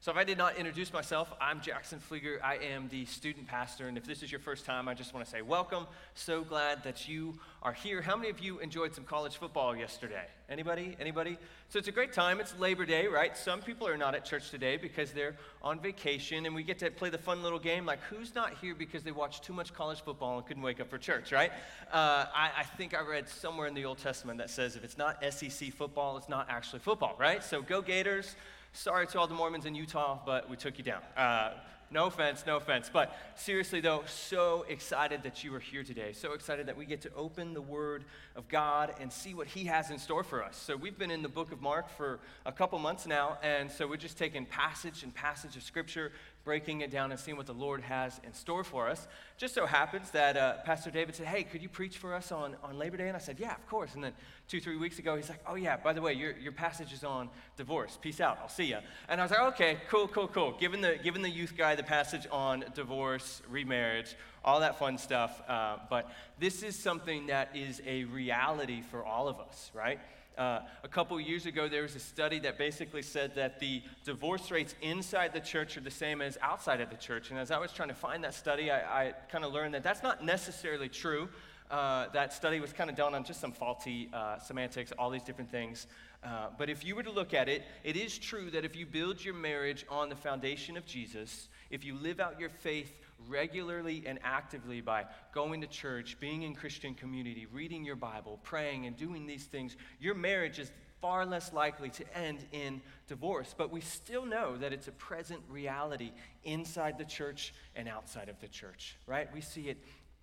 So, if I did not introduce myself, I'm Jackson Flieger. I am the student pastor. And if this is your first time, I just want to say welcome. So glad that you are here. How many of you enjoyed some college football yesterday? Anybody? Anybody? So, it's a great time. It's Labor Day, right? Some people are not at church today because they're on vacation, and we get to play the fun little game like who's not here because they watched too much college football and couldn't wake up for church, right? Uh, I, I think I read somewhere in the Old Testament that says if it's not SEC football, it's not actually football, right? So, go Gators. Sorry to all the Mormons in Utah, but we took you down. Uh, no offense, no offense. But seriously, though, so excited that you are here today. So excited that we get to open the Word of God and see what He has in store for us. So we've been in the book of Mark for a couple months now, and so we're just taking passage and passage of Scripture, breaking it down and seeing what the Lord has in store for us. Just so happens that uh, Pastor David said, Hey, could you preach for us on, on Labor Day? And I said, Yeah, of course. And then two, three weeks ago, he's like, Oh, yeah, by the way, your, your passage is on divorce. Peace out. I'll see you. And I was like, Okay, cool, cool, cool. Given the, given the youth guy the passage on divorce, remarriage, all that fun stuff. Uh, but this is something that is a reality for all of us, right? Uh, a couple years ago, there was a study that basically said that the divorce rates inside the church are the same as outside of the church. And as I was trying to find that study, I, I kind of learned that that's not necessarily true. Uh, that study was kind of done on just some faulty uh, semantics, all these different things. Uh, but if you were to look at it, it is true that if you build your marriage on the foundation of Jesus, if you live out your faith regularly and actively by going to church, being in Christian community, reading your Bible, praying, and doing these things, your marriage is far less likely to end in divorce. But we still know that it's a present reality inside the church and outside of the church, right? We see it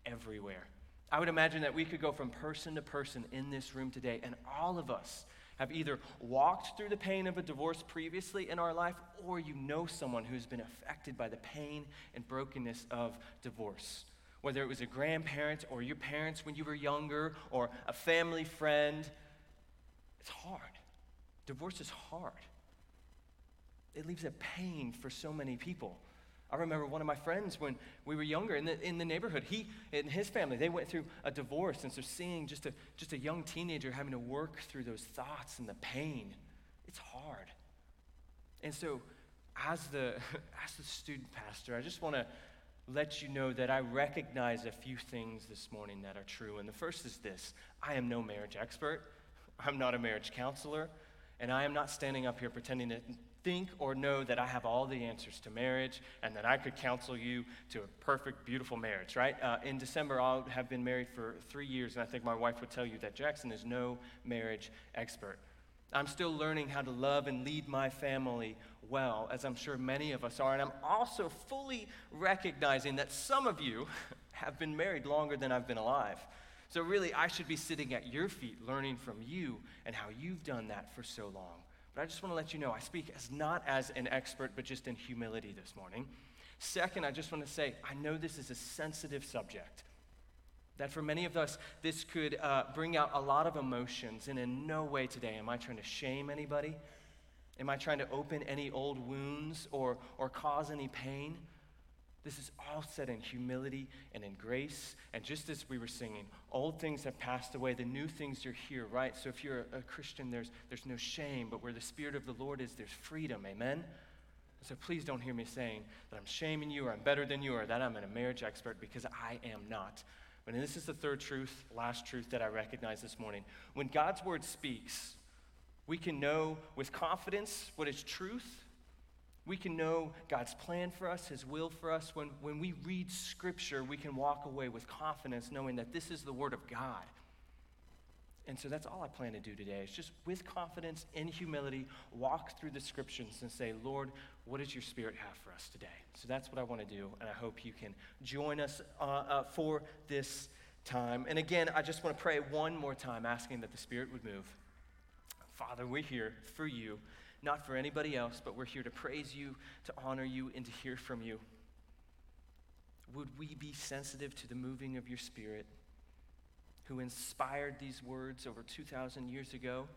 everywhere. I would imagine that we could go from person to person in this room today, and all of us have either walked through the pain of a divorce previously in our life, or you know someone who's been affected by the pain and brokenness of divorce. Whether it was a grandparent or your parents when you were younger or a family friend, it's hard. Divorce is hard. It leaves a pain for so many people. I remember one of my friends when we were younger in the, in the neighborhood. He and his family, they went through a divorce. And so seeing just a, just a young teenager having to work through those thoughts and the pain, it's hard. And so as the, as the student pastor, I just want to let you know that I recognize a few things this morning that are true. And the first is this I am no marriage expert, I'm not a marriage counselor, and I am not standing up here pretending to think or know that I have all the answers to marriage and that I could counsel you to a perfect, beautiful marriage, right? Uh, in December, I'll have been married for three years, and I think my wife would tell you that Jackson is no marriage expert. I'm still learning how to love and lead my family well, as I'm sure many of us are. And I'm also fully recognizing that some of you have been married longer than I've been alive. So, really, I should be sitting at your feet learning from you and how you've done that for so long. But I just want to let you know I speak as not as an expert, but just in humility this morning. Second, I just want to say I know this is a sensitive subject. That for many of us, this could uh, bring out a lot of emotions, and in no way today am I trying to shame anybody. Am I trying to open any old wounds or, or cause any pain? This is all said in humility and in grace. And just as we were singing, old things have passed away, the new things are here, right? So if you're a Christian, there's, there's no shame, but where the Spirit of the Lord is, there's freedom. Amen? So please don't hear me saying that I'm shaming you or I'm better than you or that I'm a marriage expert because I am not. But this is the third truth, last truth that I recognize this morning. When God's word speaks, we can know with confidence what is truth we can know God's plan for us, His will for us. When, when we read Scripture, we can walk away with confidence knowing that this is the Word of God. And so that's all I plan to do today is just with confidence in humility walk through the scriptures and say, Lord, what does your spirit have for us today? So that's what I want to do, and I hope you can join us uh, uh, for this time. And again, I just want to pray one more time, asking that the Spirit would move. Father, we're here for you not for anybody else, but we're here to praise you, to honor you, and to hear from you. Would we be sensitive to the moving of your Spirit, who inspired these words over 2,000 years ago,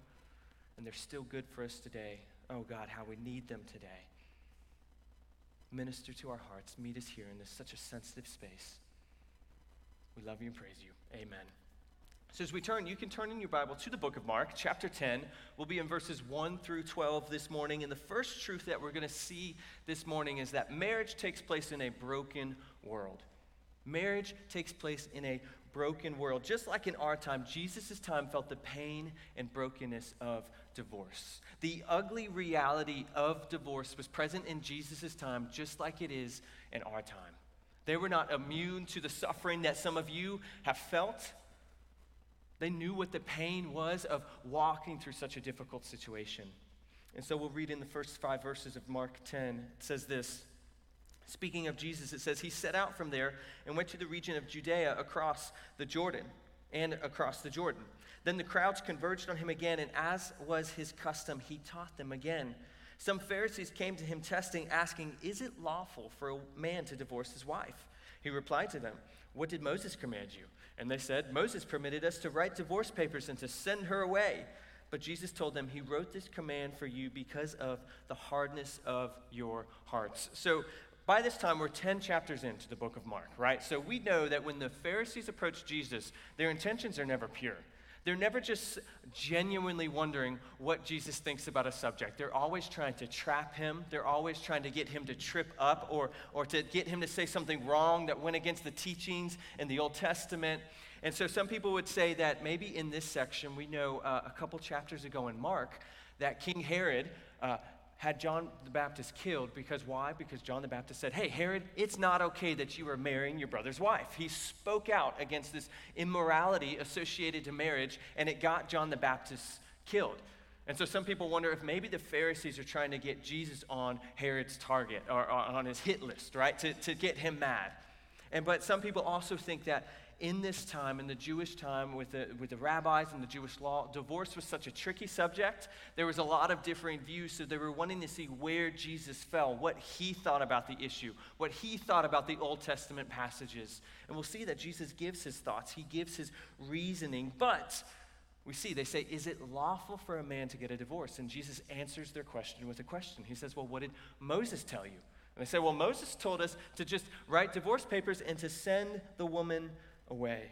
and they're still good for us today? Oh God, how we need them today. Minister to our hearts. Meet us here in this such a sensitive space. We love you and praise you. Amen. So, as we turn, you can turn in your Bible to the book of Mark, chapter 10. We'll be in verses 1 through 12 this morning. And the first truth that we're going to see this morning is that marriage takes place in a broken world. Marriage takes place in a broken world. Just like in our time, Jesus' time felt the pain and brokenness of divorce. The ugly reality of divorce was present in Jesus' time, just like it is in our time. They were not immune to the suffering that some of you have felt. They knew what the pain was of walking through such a difficult situation. And so we'll read in the first five verses of Mark 10. It says this Speaking of Jesus, it says, He set out from there and went to the region of Judea across the Jordan and across the Jordan. Then the crowds converged on him again, and as was his custom, he taught them again. Some Pharisees came to him testing, asking, Is it lawful for a man to divorce his wife? He replied to them, What did Moses command you? And they said, Moses permitted us to write divorce papers and to send her away. But Jesus told them, He wrote this command for you because of the hardness of your hearts. So by this time, we're 10 chapters into the book of Mark, right? So we know that when the Pharisees approach Jesus, their intentions are never pure. They're never just genuinely wondering what Jesus thinks about a subject. They're always trying to trap him. They're always trying to get him to trip up or, or to get him to say something wrong that went against the teachings in the Old Testament. And so some people would say that maybe in this section, we know uh, a couple chapters ago in Mark, that King Herod uh, had John the Baptist killed because why? Because John the Baptist said, Hey, Herod, it's not okay that you are marrying your brother's wife. He spoke out against this immorality associated to marriage, and it got John the Baptist killed. And so some people wonder if maybe the Pharisees are trying to get Jesus on Herod's target or, on his hit list, right? To, to get him mad. And but some people also think that in this time, in the Jewish time, with the, with the rabbis and the Jewish law, divorce was such a tricky subject. There was a lot of differing views, so they were wanting to see where Jesus fell, what he thought about the issue, what he thought about the Old Testament passages. And we'll see that Jesus gives his thoughts, he gives his reasoning, but we see they say, Is it lawful for a man to get a divorce? And Jesus answers their question with a question. He says, Well, what did Moses tell you? And they say, Well, Moses told us to just write divorce papers and to send the woman away.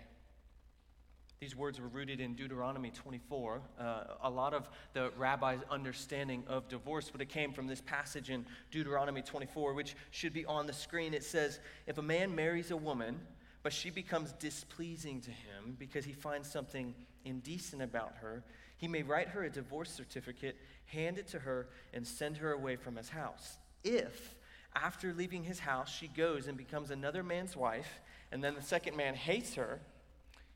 These words were rooted in Deuteronomy 24. Uh, a lot of the rabbi's understanding of divorce, but it came from this passage in Deuteronomy 24, which should be on the screen. It says, If a man marries a woman, but she becomes displeasing to him because he finds something indecent about her, he may write her a divorce certificate, hand it to her, and send her away from his house. If, after leaving his house, she goes and becomes another man's wife, and then the second man hates her.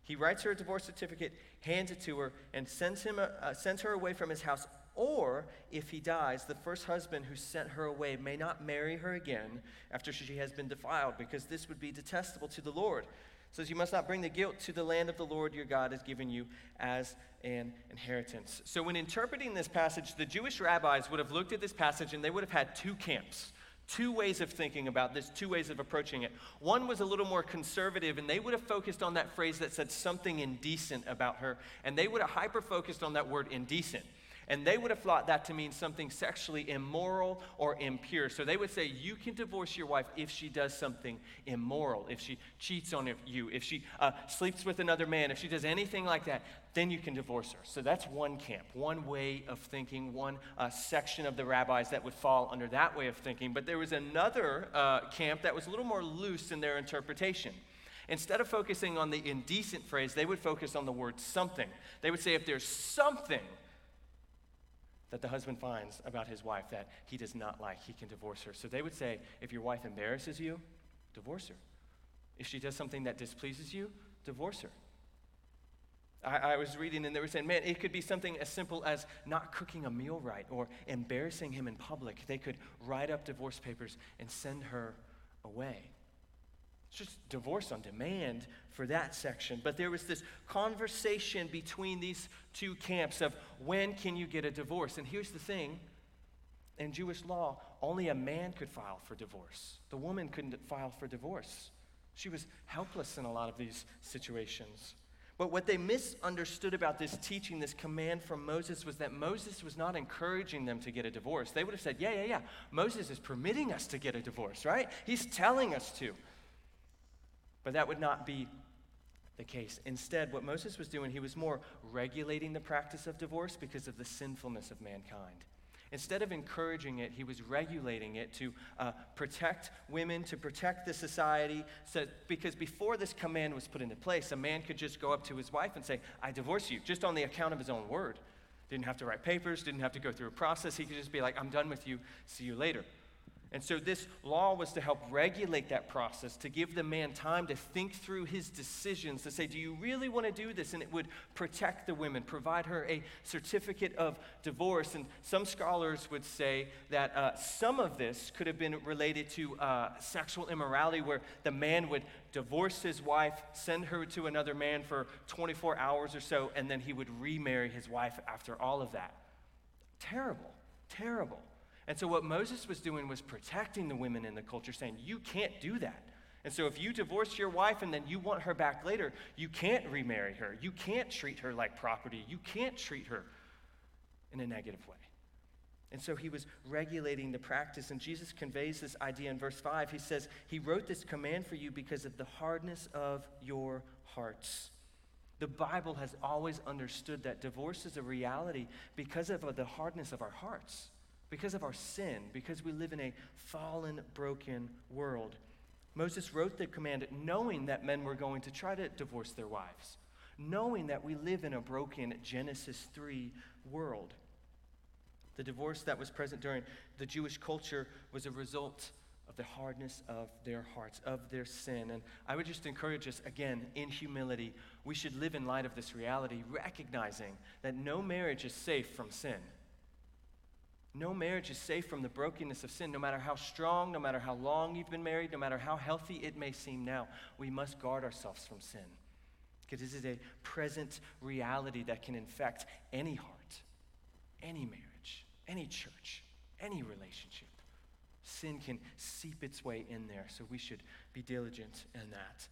He writes her a divorce certificate, hands it to her, and sends, him uh, sends her away from his house. Or, if he dies, the first husband who sent her away may not marry her again after she has been defiled, because this would be detestable to the Lord. Says, You must not bring the guilt to the land of the Lord your God has given you as an inheritance. So, when interpreting this passage, the Jewish rabbis would have looked at this passage and they would have had two camps two ways of thinking about this, two ways of approaching it. One was a little more conservative, and they would have focused on that phrase that said something indecent about her, and they would have hyper focused on that word indecent. And they would have thought that to mean something sexually immoral or impure. So they would say, You can divorce your wife if she does something immoral, if she cheats on you, if she uh, sleeps with another man, if she does anything like that, then you can divorce her. So that's one camp, one way of thinking, one uh, section of the rabbis that would fall under that way of thinking. But there was another uh, camp that was a little more loose in their interpretation. Instead of focusing on the indecent phrase, they would focus on the word something. They would say, if there's something that the husband finds about his wife that he does not like, he can divorce her. So they would say, if your wife embarrasses you, divorce her. If she does something that displeases you, divorce her. I, I, was reading and they were saying, man, it could be something as simple as not cooking a meal right or embarrassing him in public. They could write up divorce papers and send her away. It's just divorce on demand for that section. But there was this conversation between these two camps of when can you get a divorce? And here's the thing in Jewish law, only a man could file for divorce. The woman couldn't file for divorce. She was helpless in a lot of these situations. But what they misunderstood about this teaching, this command from Moses, was that Moses was not encouraging them to get a divorce. They would have said, Yeah, yeah, yeah. Moses is permitting us to get a divorce, right? He's telling us to. But that would not be the case. Instead, what Moses was doing, he was more regulating the practice of divorce because of the sinfulness of mankind. Instead of encouraging it, he was regulating it to uh, protect women, to protect the society. So, because before this command was put into place, a man could just go up to his wife and say, I divorce you, just on the account of his own word. Didn't have to write papers, didn't have to go through a process. He could just be like, I'm done with you, see you later. And so this law was to help regulate that process, to give the man time to think through his decisions, to say, Do you really want to do this? And it would protect the women, provide her a certificate of divorce. And some scholars would say that uh, some of this could have been related to uh, sexual immorality, where the man would divorce his wife, send her to another man for 24 hours or so, and then he would remarry his wife after all of that. Terrible, terrible. And so, what Moses was doing was protecting the women in the culture, saying, You can't do that. And so, if you divorce your wife and then you want her back later, you can't remarry her. You can't treat her like property. You can't treat her in a negative way. And so he was regulating the practice. And Jesus conveys this idea in verse 5. He says, He wrote this command for you because of the hardness of your hearts. The Bible has always understood that divorce is a reality because of the hardness of our hearts because of our sin, because we live in a fallen, broken world. Moses wrote the command knowing that men were going to try to divorce their wives, knowing that we live in a broken Genesis 3 world. The divorce that was present during the Jewish culture was a result of the hardness of their hearts, of their sin. And I would just encourage us, again, in humility, we should live in light of this reality, recognizing that no marriage is safe from sin. No marriage is safe from the brokenness of sin, no matter how strong, no matter how long you've been married, no matter how healthy it may seem now. We must guard ourselves from sin. Because this is a present reality that can infect any heart, any marriage, any church, any relationship. Sin can seep its way in there, so we should be diligent in that.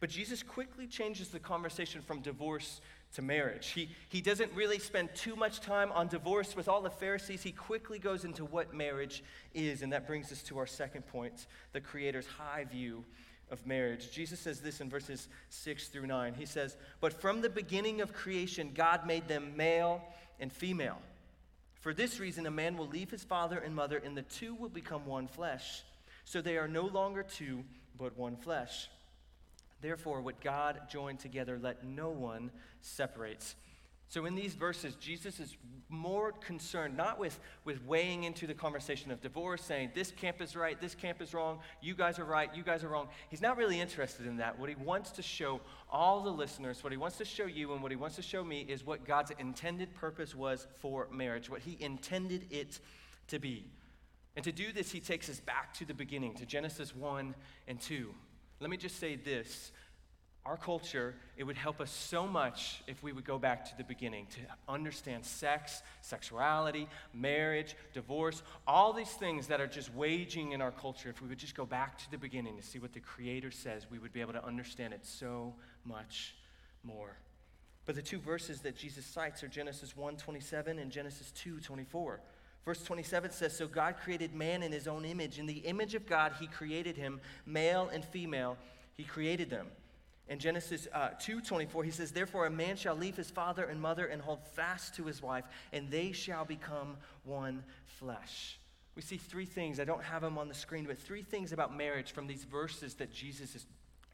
But Jesus quickly changes the conversation from divorce to marriage. He, he doesn't really spend too much time on divorce with all the Pharisees. He quickly goes into what marriage is, and that brings us to our second point the Creator's high view of marriage. Jesus says this in verses 6 through 9. He says, But from the beginning of creation, God made them male and female. For this reason, a man will leave his father and mother, and the two will become one flesh. So they are no longer two, but one flesh. Therefore, what God joined together, let no one separate. So, in these verses, Jesus is more concerned not with, with weighing into the conversation of divorce, saying this camp is right, this camp is wrong, you guys are right, you guys are wrong. He's not really interested in that. What he wants to show all the listeners, what he wants to show you, and what he wants to show me is what God's intended purpose was for marriage, what he intended it to be. And to do this, he takes us back to the beginning, to Genesis 1 and 2. Let me just say this. Our culture, it would help us so much if we would go back to the beginning to understand sex, sexuality, marriage, divorce, all these things that are just waging in our culture. If we would just go back to the beginning to see what the Creator says, we would be able to understand it so much more. But the two verses that Jesus cites are Genesis 1:27 and Genesis 2:24. Verse 27 says, So God created man in his own image. In the image of God, he created him, male and female, he created them. In Genesis uh, 2:24, he says, Therefore a man shall leave his father and mother and hold fast to his wife, and they shall become one flesh. We see three things. I don't have them on the screen, but three things about marriage from these verses that Jesus is,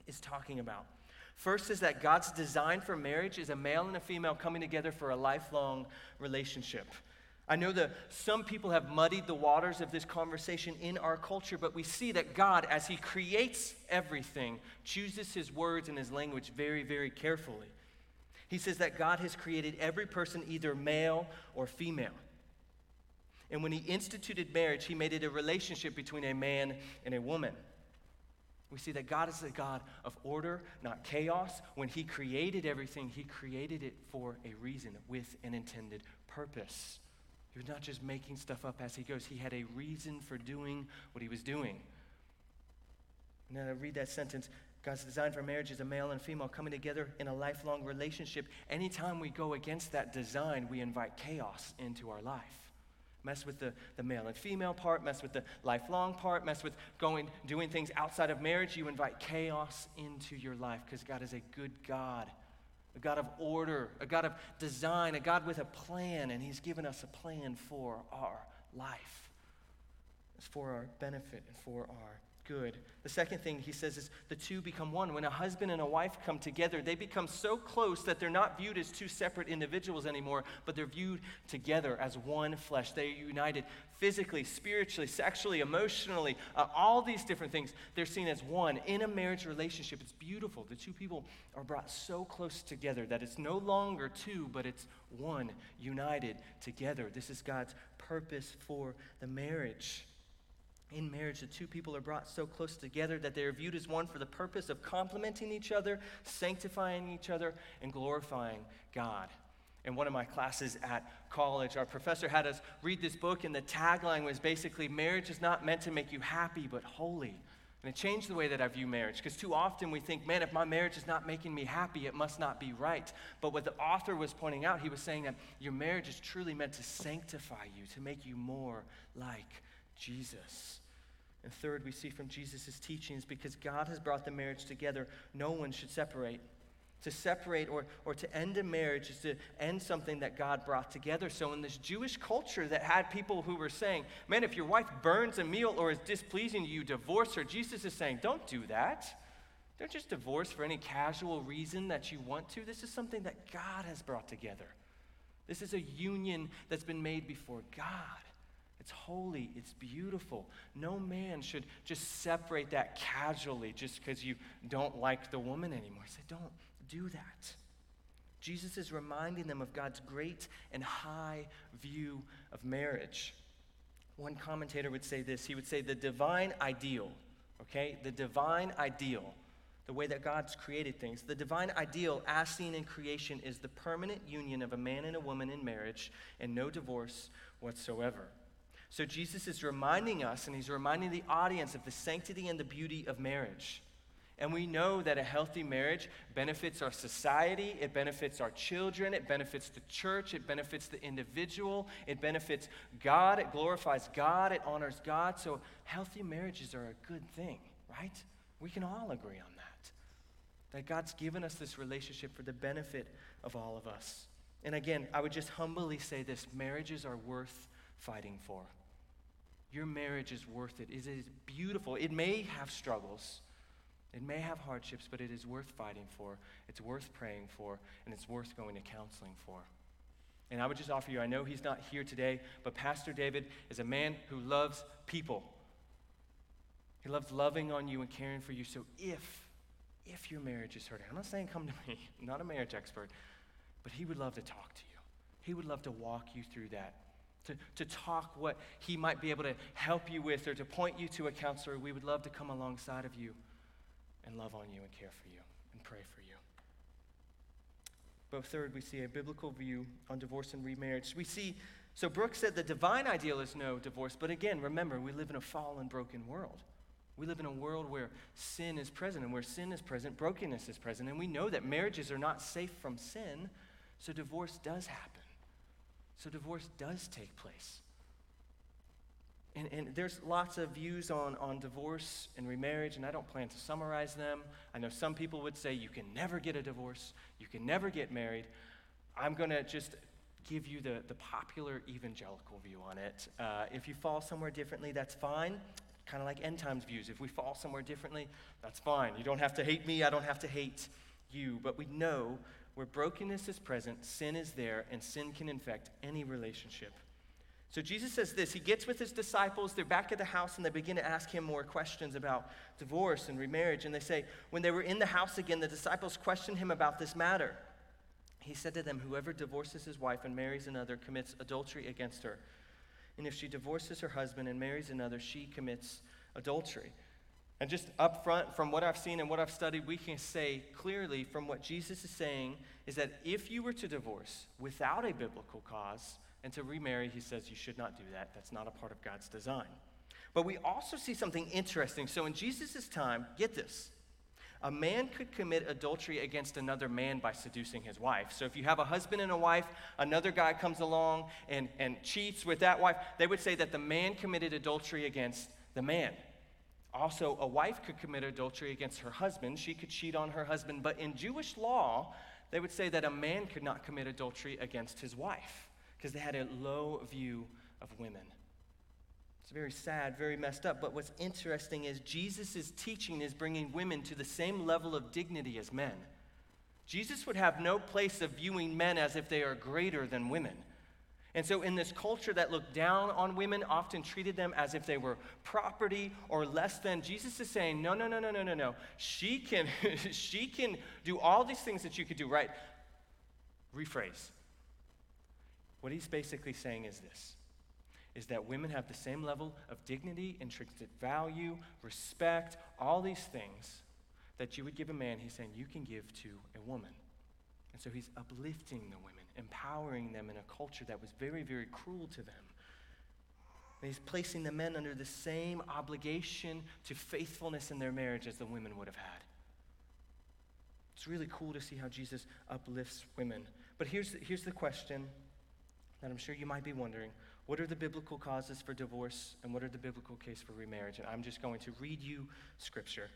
is talking about. First is that God's design for marriage is a male and a female coming together for a lifelong relationship. I know that some people have muddied the waters of this conversation in our culture, but we see that God, as He creates everything, chooses His words and His language very, very carefully. He says that God has created every person either male or female. And when He instituted marriage, He made it a relationship between a man and a woman. We see that God is a God of order, not chaos. When He created everything, He created it for a reason with an intended purpose. He was not just making stuff up as he goes, he had a reason for doing what he was doing. Now, read that sentence God's design for marriage is a male and female coming together in a lifelong relationship. Anytime we go against that design, we invite chaos into our life. mess with the, the male and female part, mess with the lifelong part, mess with going, doing things outside of marriage. You invite chaos into your life because God is a good God, a God of order, a God of design, a God with a plan, and He's given us a plan for our life. It's for our benefit and for our good. The second thing he says is the two become one. When a husband and a wife come together, they become so close that they're not viewed as two separate individuals anymore, but they're viewed together as one flesh. They are united physically, spiritually, sexually, emotionally, uh, all these different things. They're seen as one. In a marriage relationship, it's beautiful. The two people are brought so close together that it's no longer two, but it's one, united together. This is God's purpose for the marriage. In marriage, the two people are brought so close together that they are viewed as one for the purpose of complementing each other, sanctifying each other, and glorifying God. In one of my classes at college, our professor had us read this book, and the tagline was basically Marriage is not meant to make you happy, but holy. And it changed the way that I view marriage because too often we think, man, if my marriage is not making me happy, it must not be right. But what the author was pointing out, he was saying that your marriage is truly meant to sanctify you, to make you more like Jesus. And third, we see from Jesus' teachings because God has brought the marriage together, no one should separate. To separate or, or to end a marriage is to end something that God brought together. So, in this Jewish culture that had people who were saying, Man, if your wife burns a meal or is displeasing to you, divorce her, Jesus is saying, Don't do that. Don't just divorce for any casual reason that you want to. This is something that God has brought together. This is a union that's been made before God. It's holy, it's beautiful. No man should just separate that casually just because you don't like the woman anymore. He said, don't do that. Jesus is reminding them of God's great and high view of marriage. One commentator would say this he would say, the divine ideal, okay, the divine ideal, the way that God's created things, the divine ideal as seen in creation is the permanent union of a man and a woman in marriage and no divorce whatsoever. So Jesus is reminding us, and he's reminding the audience of the sanctity and the beauty of marriage. And we know that a healthy marriage benefits our society, it benefits our children, it benefits the church, it benefits the individual, it benefits God, it glorifies God, it honors God. So healthy marriages are a good thing, right? We can all agree on that. That God's given us this relationship for the benefit of all of us. And again, I would just humbly say this marriages are worth fighting for. Your marriage is worth it. It is beautiful. It may have struggles, it may have hardships, but it is worth fighting for. It's worth praying for, and it's worth going to counseling for. And I would just offer you I know he's not here today, but Pastor David is a man who loves people. He loves loving on you and caring for you. So if if your marriage is hurting, I'm not saying come to me, I'm not a marriage expert, but he would love to talk to you. He would love to walk you through that to, to talk what he might be able to help you with or to point you to a counselor, we would love to come alongside of you and love on you and care for you and pray for you. But third, we see a biblical view on divorce and remarriage. We see, so Brooks said the divine ideal is no divorce, but again, remember, we live in a fallen, broken world. We live in a world where sin is present, and where sin is present, brokenness is present. And we know that marriages are not safe from sin, so divorce does happen. So divorce does take place. And, and there's lots of views on, on divorce and remarriage, and I don't plan to summarize them. I know some people would say you can never get a divorce, you can never get married. I'm going to just give you the, the popular evangelical view on it. Uh, if you fall somewhere differently, that's fine. Kind of like end times views. If we fall somewhere differently, that's fine. You don't have to hate me, I don't have to hate you. But we know where brokenness is present, sin is there, and sin can infect any relationship. So Jesus says this He gets with his disciples, they're back at the house, and they begin to ask him more questions about divorce and remarriage. And they say, When they were in the house again, the disciples questioned him about this matter. He said to them, Whoever divorces his wife and marries another commits adultery against her. And if she divorces her husband and marries another, she commits adultery. And just up front, from what I've seen and what I've studied, we can say clearly from what Jesus is saying is that if you were to divorce without a biblical cause and to remarry, he says you should not do that. That's not a part of God's design. But we also see something interesting. So in Jesus' time, get this, a man could commit adultery against another man by seducing his wife. So if you have a husband and a wife, another guy comes along and, and cheats with that wife, they would say that the man committed adultery against the man. Also, a wife could commit adultery against her husband. She could cheat on her husband. But in Jewish law, they would say that a man could not commit adultery against his wife because they had a low view of women. It's very sad, very messed up. But what's interesting is Jesus' teaching is bringing women to the same level of dignity as men. Jesus would have no place of viewing men as if they are greater than women. And so, in this culture that looked down on women, often treated them as if they were property or less than, Jesus is saying, no, no, no, no, no, no, no. She can, she can do all these things that you could do, right? Rephrase. What he's basically saying is this is that women have the same level of dignity, intrinsic value, respect, all these things that you would give a man, he's saying you can give to a woman. And so he's uplifting the women, empowering them in a culture that was very, very cruel to them. He's placing the men under the same obligation to faithfulness in their marriage as the women would have had. It's really cool to see how Jesus uplifts women. But here's, here's the question that I'm sure you might be wondering what are the biblical causes for divorce and what are the biblical case for remarriage? And I'm just going to read you scripture.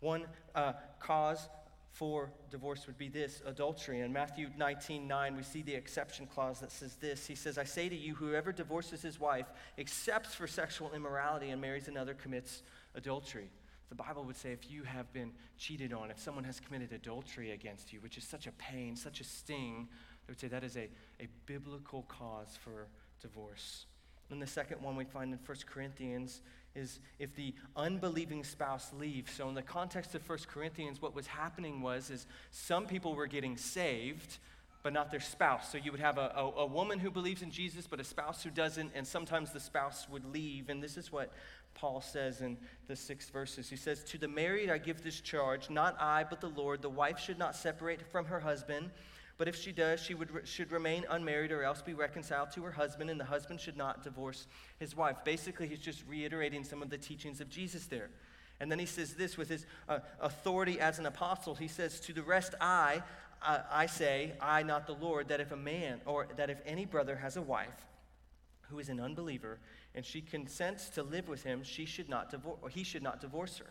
One uh, cause for divorce would be this adultery. In Matthew 19 9, we see the exception clause that says this. He says, I say to you, whoever divorces his wife, except for sexual immorality, and marries another, commits adultery. The Bible would say if you have been cheated on, if someone has committed adultery against you, which is such a pain, such a sting, they would say that is a, a biblical cause for divorce. And the second one we find in 1 Corinthians is if the unbelieving spouse leaves. So in the context of 1 Corinthians, what was happening was is some people were getting saved, but not their spouse. So you would have a, a, a, woman who believes in Jesus, but a spouse who doesn't, and sometimes the spouse would leave. And this is what Paul says in the six verses. He says, To the married I give this charge, not I, but the Lord. The wife should not separate from her husband. But if she does, she would, should remain unmarried or else be reconciled to her husband, and the husband should not divorce his wife. Basically, he's just reiterating some of the teachings of Jesus there. And then he says this with his uh, authority as an apostle. He says, To the rest, I, uh, I say, I, not the Lord, that if a man, or that if any brother has a wife who is an unbeliever, and she consents to live with him, she should not divorce, or he should not divorce her.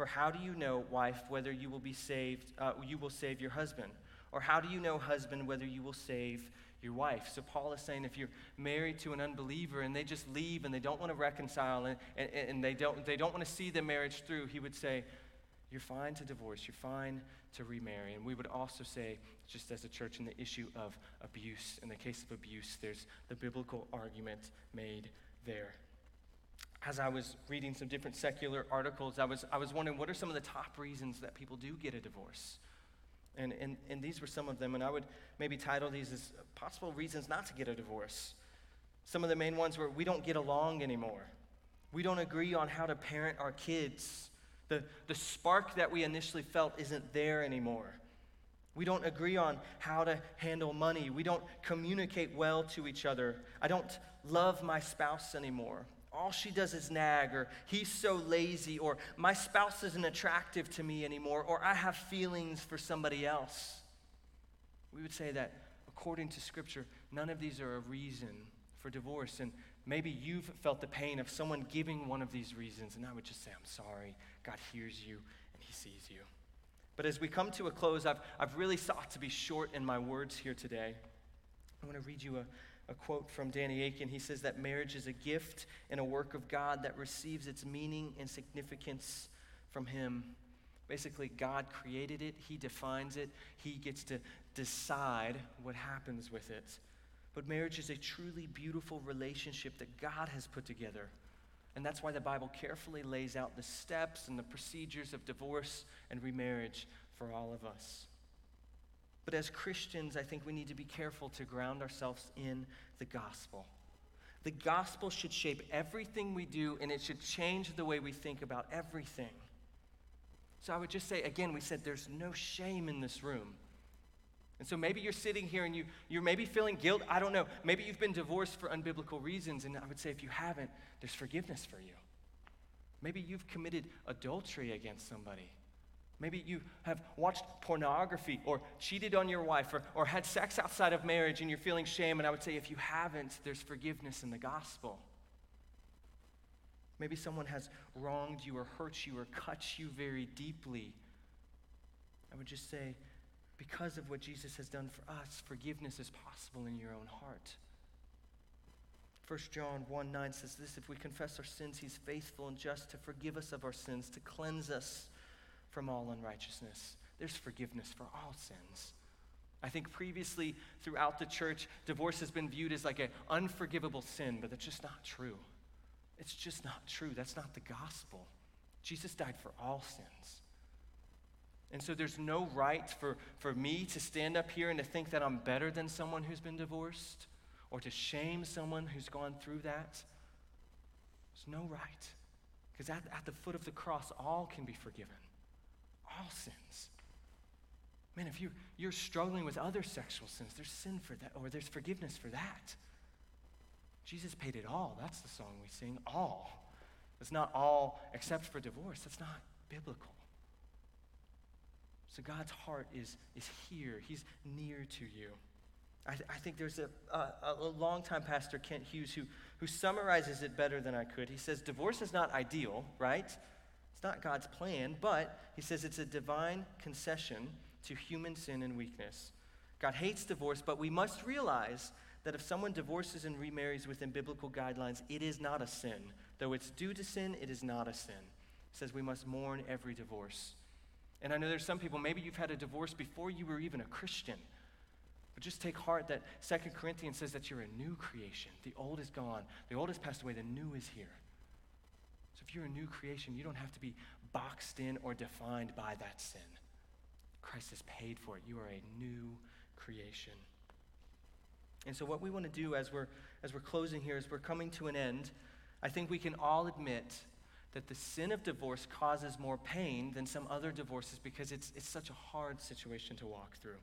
For how do you know, wife, whether you will be saved, uh, you will save your husband? Or how do you know, husband, whether you will save your wife? So Paul is saying if you're married to an unbeliever and they just leave and they don't want to reconcile and, and, and they, don't, they don't want to see the marriage through, he would say, you're fine to divorce, you're fine to remarry. And we would also say, just as a church, in the issue of abuse, in the case of abuse, there's the biblical argument made there as I was reading some different secular articles, I was, I was wondering what are some of the top reasons that people do get a divorce? And, and, and these were some of them, and I would maybe title these as possible reasons not to get a divorce. Some of the main ones were we don't get along anymore. We don't agree on how to parent our kids. The, the spark that we initially felt isn't there anymore. We don't agree on how to handle money. We don't communicate well to each other. I don't love my spouse anymore all she does is nag, or he's so lazy, or my spouse isn't attractive to me anymore, or I have feelings for somebody else. We would say that according to Scripture, none of these are a reason for divorce. And maybe you've felt the pain of someone giving one of these reasons, and I would just say, I'm sorry. God hears you and He sees you. But as we come to a close, I've, I've really sought to be short in my words here today. I want to read you a, a quote from Danny Akin. He says that marriage is a gift and a work of God that receives its meaning and significance from Him. Basically, God created it, He defines it, He gets to decide what happens with it. But marriage is a truly beautiful relationship that God has put together. And that's why the Bible carefully lays out the steps and the procedures of divorce and remarriage for all of us. But as Christians, I think we need to be careful to ground ourselves in the gospel. The gospel should shape everything we do, and it should change the way we think about everything. So I would just say, again, we said there's no shame in this room. And so maybe you're sitting here and you, you're maybe feeling guilt. I don't know. Maybe you've been divorced for unbiblical reasons. And I would say if you haven't, there's forgiveness for you. Maybe you've committed adultery against somebody. Maybe you have watched pornography or cheated on your wife or, or had sex outside of marriage and you're feeling shame. And I would say if you haven't, there's forgiveness in the gospel. Maybe someone has wronged you or hurt you or cut you very deeply. I would just say, because of what Jesus has done for us, forgiveness is possible in your own heart. 1 John 1 9 says this If we confess our sins, he's faithful and just to forgive us of our sins, to cleanse us from all unrighteousness. There's forgiveness for all sins. I think previously throughout the church, divorce has been viewed as like an unforgivable sin, but that's just not true. It's just not true. That's not the gospel. Jesus died for all sins. And so there's no right for, for me to stand up here and to think that I'm better than someone who's been divorced or to shame someone who's gone through that. There's no right. Because at, at the foot of the cross, all can be forgiven. All sins. Man, if you, you're struggling with other sexual sins, there's sin for that, or there's forgiveness for that. Jesus paid it all. That's the song we sing. All. It's not all except for divorce. That's not biblical. So God's heart is, is here. He's near to you. I, th- I think there's a, a, a longtime pastor, Kent Hughes, who, who summarizes it better than I could. He says, Divorce is not ideal, right? It's not God's plan, but he says it's a divine concession to human sin and weakness. God hates divorce, but we must realize that if someone divorces and remarries within biblical guidelines, it is not a sin. Though it's due to sin, it is not a sin. It says we must mourn every divorce. And I know there's some people, maybe you've had a divorce before you were even a Christian. But just take heart that Second Corinthians says that you're a new creation. The old is gone, the old has passed away, the new is here. You're a new creation, you don't have to be boxed in or defined by that sin. Christ has paid for it. You are a new creation. And so, what we want to do as we're, as we're closing here, as we're coming to an end, I think we can all admit that the sin of divorce causes more pain than some other divorces because it's, it's such a hard situation to walk through.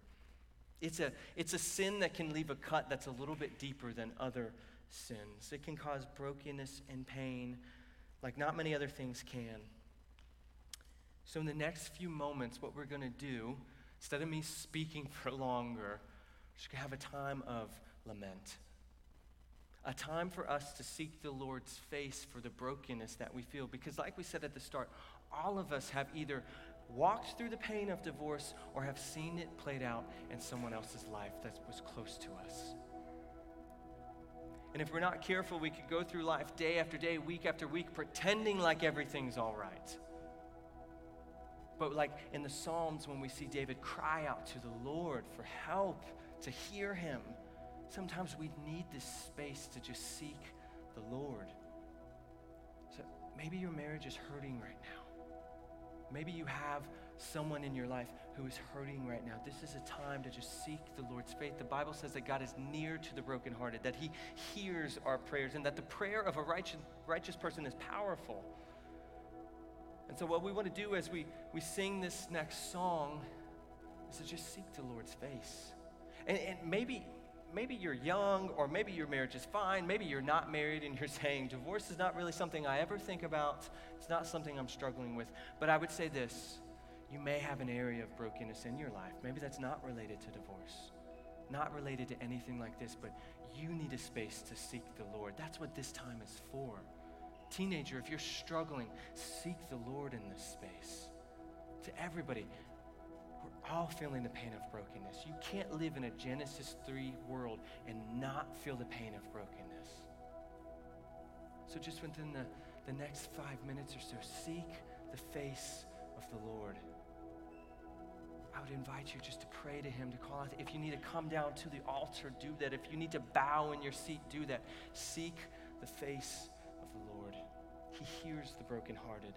It's a, it's a sin that can leave a cut that's a little bit deeper than other sins. It can cause brokenness and pain like not many other things can. So, in the next few moments, what we're going to do, instead of me speaking for longer, we're just going to have a time of lament. A time for us to seek the Lord's face for the brokenness that we feel. Because, like we said at the start, all of us have either walked through the pain of divorce or have seen it played out in someone else's life that was close to us. And if we're not careful, we could go through life day after day, week after week, pretending like everything's all right. But, like in the Psalms, when we see David cry out to the Lord for help, to hear him, sometimes we need this space to just seek the Lord. So maybe your marriage is hurting right now. Maybe you have someone in your life who is hurting right now. This is a time to just seek the Lord's faith. The Bible says that God is near to the brokenhearted, that He hears our prayers, and that the prayer of a righteous, righteous person is powerful. And so, what we want to do as we, we sing this next song is to just seek the Lord's face. And, and maybe, maybe you're young, or maybe your marriage is fine. Maybe you're not married and you're saying, divorce is not really something I ever think about. It's not something I'm struggling with. But I would say this you may have an area of brokenness in your life. Maybe that's not related to divorce, not related to anything like this, but you need a space to seek the Lord. That's what this time is for. Teenager, if you're struggling, seek the Lord in this space. To everybody, we're all feeling the pain of brokenness. You can't live in a Genesis 3 world and not feel the pain of brokenness. So, just within the, the next five minutes or so, seek the face of the Lord. I would invite you just to pray to Him, to call out. If you need to come down to the altar, do that. If you need to bow in your seat, do that. Seek the face of the Lord. He hears the brokenhearted.